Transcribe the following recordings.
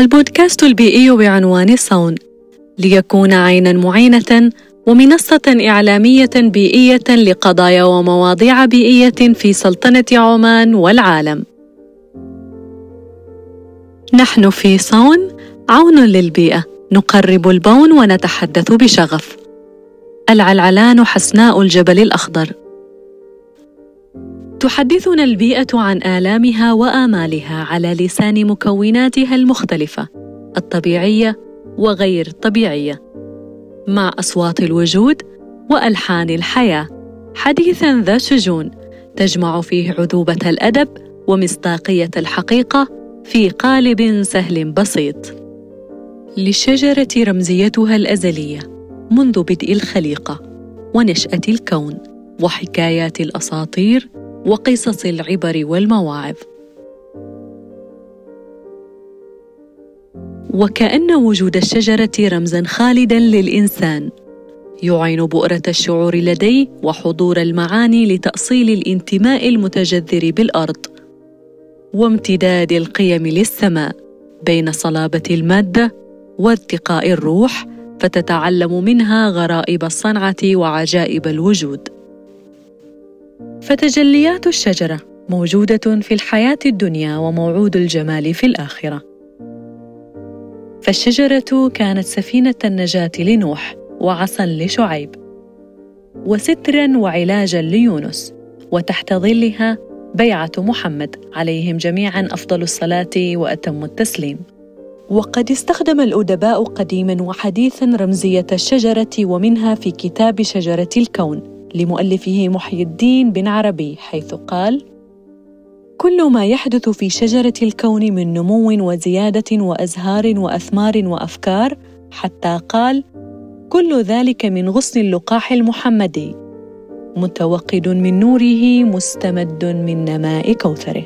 البودكاست البيئي بعنوان صون ليكون عينا معينة ومنصة إعلامية بيئية لقضايا ومواضيع بيئية في سلطنة عمان والعالم. نحن في صون عون للبيئة، نقرب البون ونتحدث بشغف. العلعلان حسناء الجبل الأخضر. تحدثنا البيئة عن آلامها وآمالها على لسان مكوناتها المختلفة، الطبيعية وغير الطبيعيه مع أصوات الوجود وألحان الحياة. حديثا ذا شجون تجمع فيه عذوبة الأدب ومصداقية الحقيقة في قالب سهل بسيط. للشجرة رمزيتها الأزلية منذ بدء الخليقة ونشأة الكون وحكايات الأساطير وقصص العبر والمواعظ. وكأن وجود الشجرة رمزا خالدا للإنسان يعين بؤرة الشعور لديه وحضور المعاني لتأصيل الانتماء المتجذر بالأرض وامتداد القيم للسماء بين صلابة المادة وارتقاء الروح فتتعلم منها غرائب الصنعة وعجائب الوجود. فتجليات الشجرة موجودة في الحياة الدنيا وموعود الجمال في الآخرة. فالشجرة كانت سفينة النجاة لنوح وعصا لشعيب وسترا وعلاجا ليونس وتحت ظلها بيعة محمد عليهم جميعا أفضل الصلاة وأتم التسليم. وقد استخدم الأدباء قديما وحديثا رمزية الشجرة ومنها في كتاب شجرة الكون. لمؤلفه محي الدين بن عربي حيث قال كل ما يحدث في شجرة الكون من نمو وزيادة وأزهار وأثمار وأفكار حتى قال كل ذلك من غصن اللقاح المحمدي متوقد من نوره مستمد من نماء كوثره.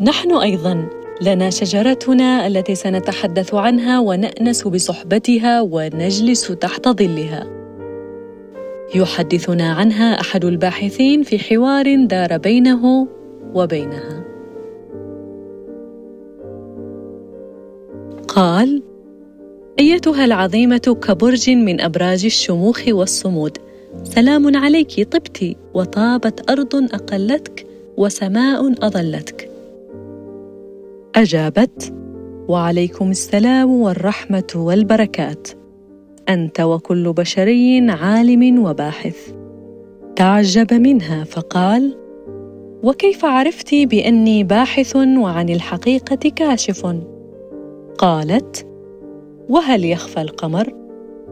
نحن أيضا لنا شجرتنا التي سنتحدث عنها ونأنس بصحبتها ونجلس تحت ظلها. يحدثنا عنها أحد الباحثين في حوار دار بينه وبينها. قال أيتها العظيمة كبرج من أبراج الشموخ والصمود. سلام عليك طبت وطابت أرض أقلتك وسماء أظلتك. أجابت وعليكم السلام والرحمة والبركات. أنت وكل بشري عالم وباحث. تعجب منها فقال وكيف عرفت بأني باحث وعن الحقيقة كاشف؟ قالت وهل يخفى القمر؟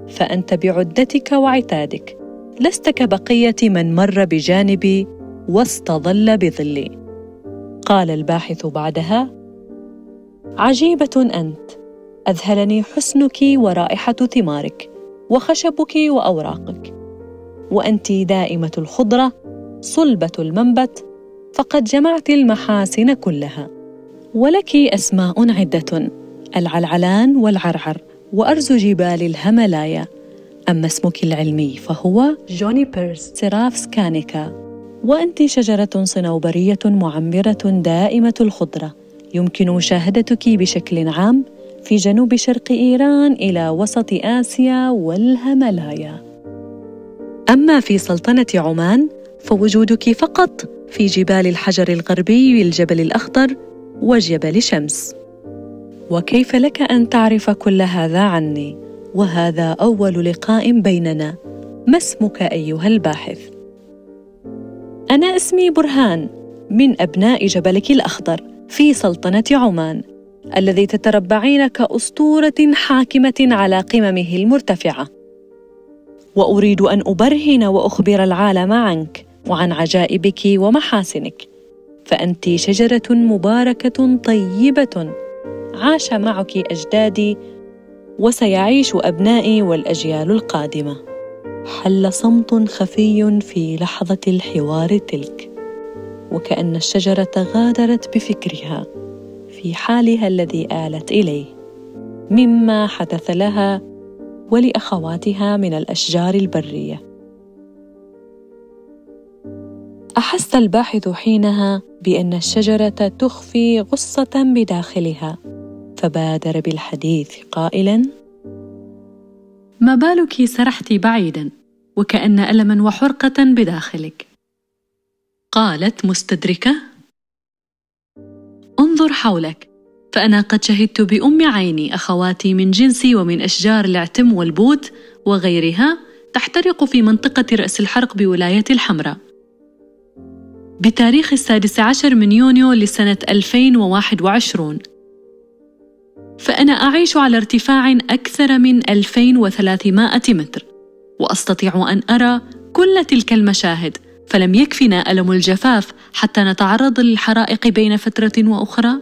فأنت بعدتك وعتادك. لست كبقية من مر بجانبي واستظل بظلي. قال الباحث بعدها عجيبة أنت. أذهلني حسنك ورائحة ثمارك وخشبك وأوراقك. وأنت دائمة الخضرة صلبة المنبت فقد جمعت المحاسن كلها. ولك أسماء عدة العلعلان والعرعر وأرز جبال الهملايا. أما اسمك العلمي فهو جونيبرز سيرافسكانيكا وأنت شجرة صنوبرية معمرة دائمة الخضرة. يمكن مشاهدتك بشكل عام؟ في جنوب شرق إيران إلى وسط آسيا والهملايا. أما في سلطنة عمان فوجودك فقط في جبال الحجر الغربي الجبل الأخضر وجبل شمس. وكيف لك أن تعرف كل هذا عني؟ وهذا أول لقاء بيننا. ما اسمك أيها الباحث؟ أنا اسمي برهان من أبناء جبلك الأخضر في سلطنة عمان. الذي تتربعين كأسطورة حاكمة على قممه المرتفعة. وأريد أن أبرهن وأخبر العالم عنك وعن عجائبك ومحاسنك. فأنت شجرة مباركة طيبة عاش معك أجدادي وسيعيش أبنائي والأجيال القادمة. حل صمت خفي في لحظة الحوار تلك. وكأن الشجرة غادرت بفكرها. في حالها الذي آلت إليه. مما حدث لها ولأخواتها من الأشجار البرية. أحس الباحث حينها بأن الشجرة تخفي غصة بداخلها فبادر بالحديث قائلا ما بالك سرحت بعيدا وكأن ألما وحرقة بداخلك؟ قالت مستدركة انظر حولك. فأنا قد شهدت بأم عيني أخواتي من جنسي ومن أشجار العتم والبوت وغيرها تحترق في منطقة رأس الحرق بولاية الحمراء. بتاريخ السادس عشر من يونيو لسنة 2021 فأنا أعيش على ارتفاع أكثر من 2300 متر وأستطيع أن أرى كل تلك المشاهد. فلم يكفنا ألم الجفاف حتى نتعرض للحرائق بين فترة وأخرى؟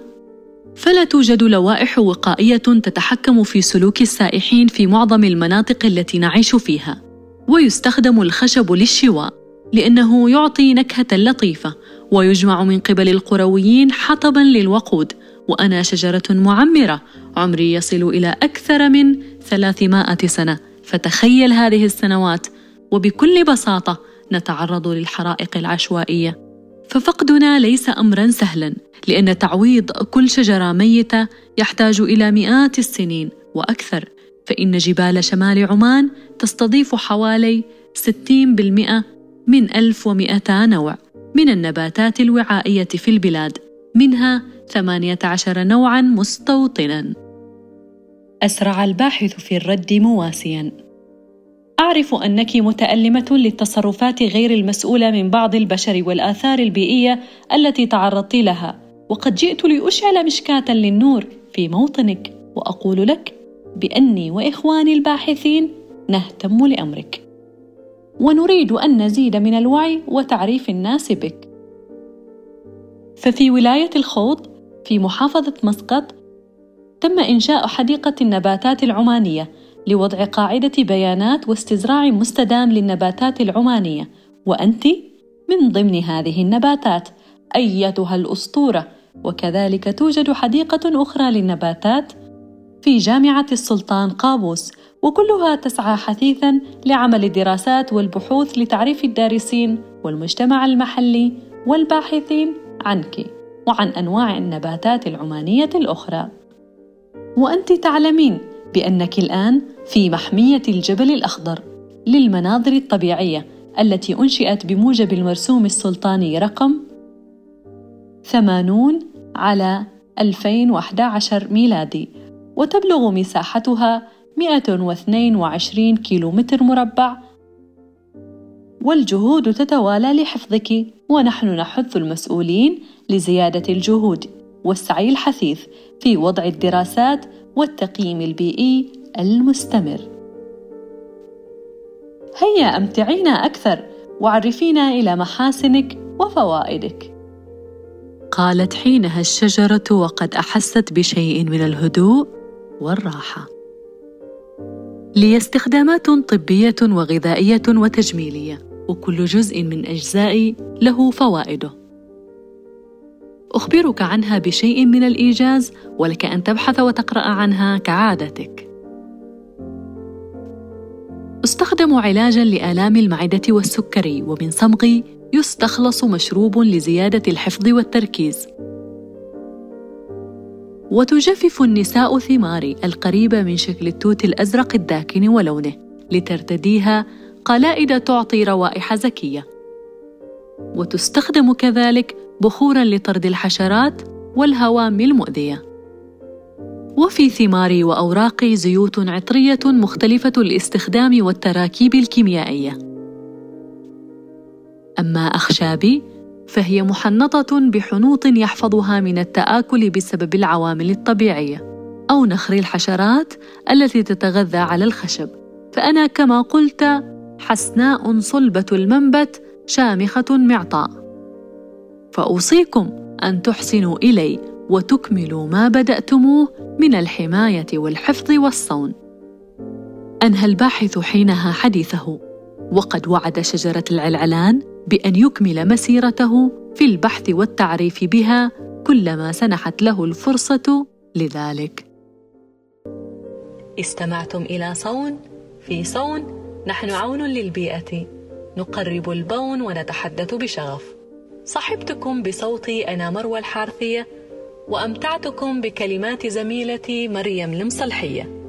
فلا توجد لوائح وقائية تتحكم في سلوك السائحين في معظم المناطق التي نعيش فيها، ويستخدم الخشب للشواء لأنه يعطي نكهة لطيفة ويجمع من قبل القرويين حطبا للوقود وأنا شجرة معمرة عمري يصل إلى أكثر من 300 سنة فتخيل هذه السنوات وبكل بساطة نتعرض للحرائق العشوائية. ففقدنا ليس أمرا سهلا لأن تعويض كل شجرة ميتة يحتاج إلى مئات السنين وأكثر. فإن جبال شمال عمان تستضيف حوالي 60% من 1200 نوع من النباتات الوعائية في البلاد منها 18 نوعا مستوطنا. أسرع الباحث في الرد مواسيا. أعرف أنك متألمة للتصرفات غير المسؤولة من بعض البشر والآثار البيئية التي تعرضت لها. وقد جئت لأشعل مشكاة للنور في موطنك وأقول لك بأني وإخواني الباحثين نهتم لأمرك. ونريد أن نزيد من الوعي وتعريف الناس بك. ففي ولاية الخوض في محافظة مسقط تم إنشاء حديقة النباتات العمانية لوضع قاعدة بيانات واستزراع مستدام للنباتات العمانية. وأنت من ضمن هذه النباتات أيتها الأسطورة. وكذلك توجد حديقة أخرى للنباتات في جامعة السلطان قابوس. وكلها تسعى حثيثا لعمل الدراسات والبحوث لتعريف الدارسين والمجتمع المحلي والباحثين عنك وعن أنواع النباتات العمانية الأخرى. وأنت تعلمين بأنك الآن في محمية الجبل الأخضر للمناظر الطبيعية التي أنشئت بموجب المرسوم السلطاني رقم 80 على 2011 ميلادي وتبلغ مساحتها 122 كيلومتر مربع. والجهود تتوالى لحفظك ونحن نحث المسؤولين لزيادة الجهود. والسعي الحثيث في وضع الدراسات والتقييم البيئي المستمر. هيا أمتعينا أكثر وعرفينا إلى محاسنك وفوائدك. قالت حينها الشجرة وقد أحست بشيء من الهدوء والراحة. لي استخدامات طبية وغذائية وتجميلية، وكل جزء من أجزائي له فوائده. أخبرك عنها بشيء من الإيجاز ولك أن تبحث وتقرأ عنها كعادتك. أستخدم علاجا لآلام المعدة والسكري ومن صمغي يستخلص مشروب لزيادة الحفظ والتركيز. وتجفف النساء ثماري القريبة من شكل التوت الأزرق الداكن ولونه لترتديها قلائد تعطي روائح زكية. وتستخدم كذلك بخورا لطرد الحشرات والهوام المؤذية. وفي ثماري وأوراقي زيوت عطرية مختلفة الاستخدام والتراكيب الكيميائية. أما أخشابي فهي محنطة بحنوط يحفظها من التآكل بسبب العوامل الطبيعية أو نخر الحشرات التي تتغذى على الخشب. فأنا كما قلت حسناء صلبة المنبت شامخة معطاء. فأوصيكم أن تحسنوا إلي وتكملوا ما بدأتموه من الحماية والحفظ والصون. أنهى الباحث حينها حديثه. وقد وعد شجرة العلعلان بأن يكمل مسيرته في البحث والتعريف بها كلما سنحت له الفرصة لذلك. استمعتم إلى صون؟ في صون نحن عون للبيئة. نقرب البون ونتحدث بشغف. صحبتكم بصوتي أنا مروى الحارثية وأمتعتكم بكلمات زميلتي مريم المصلحية.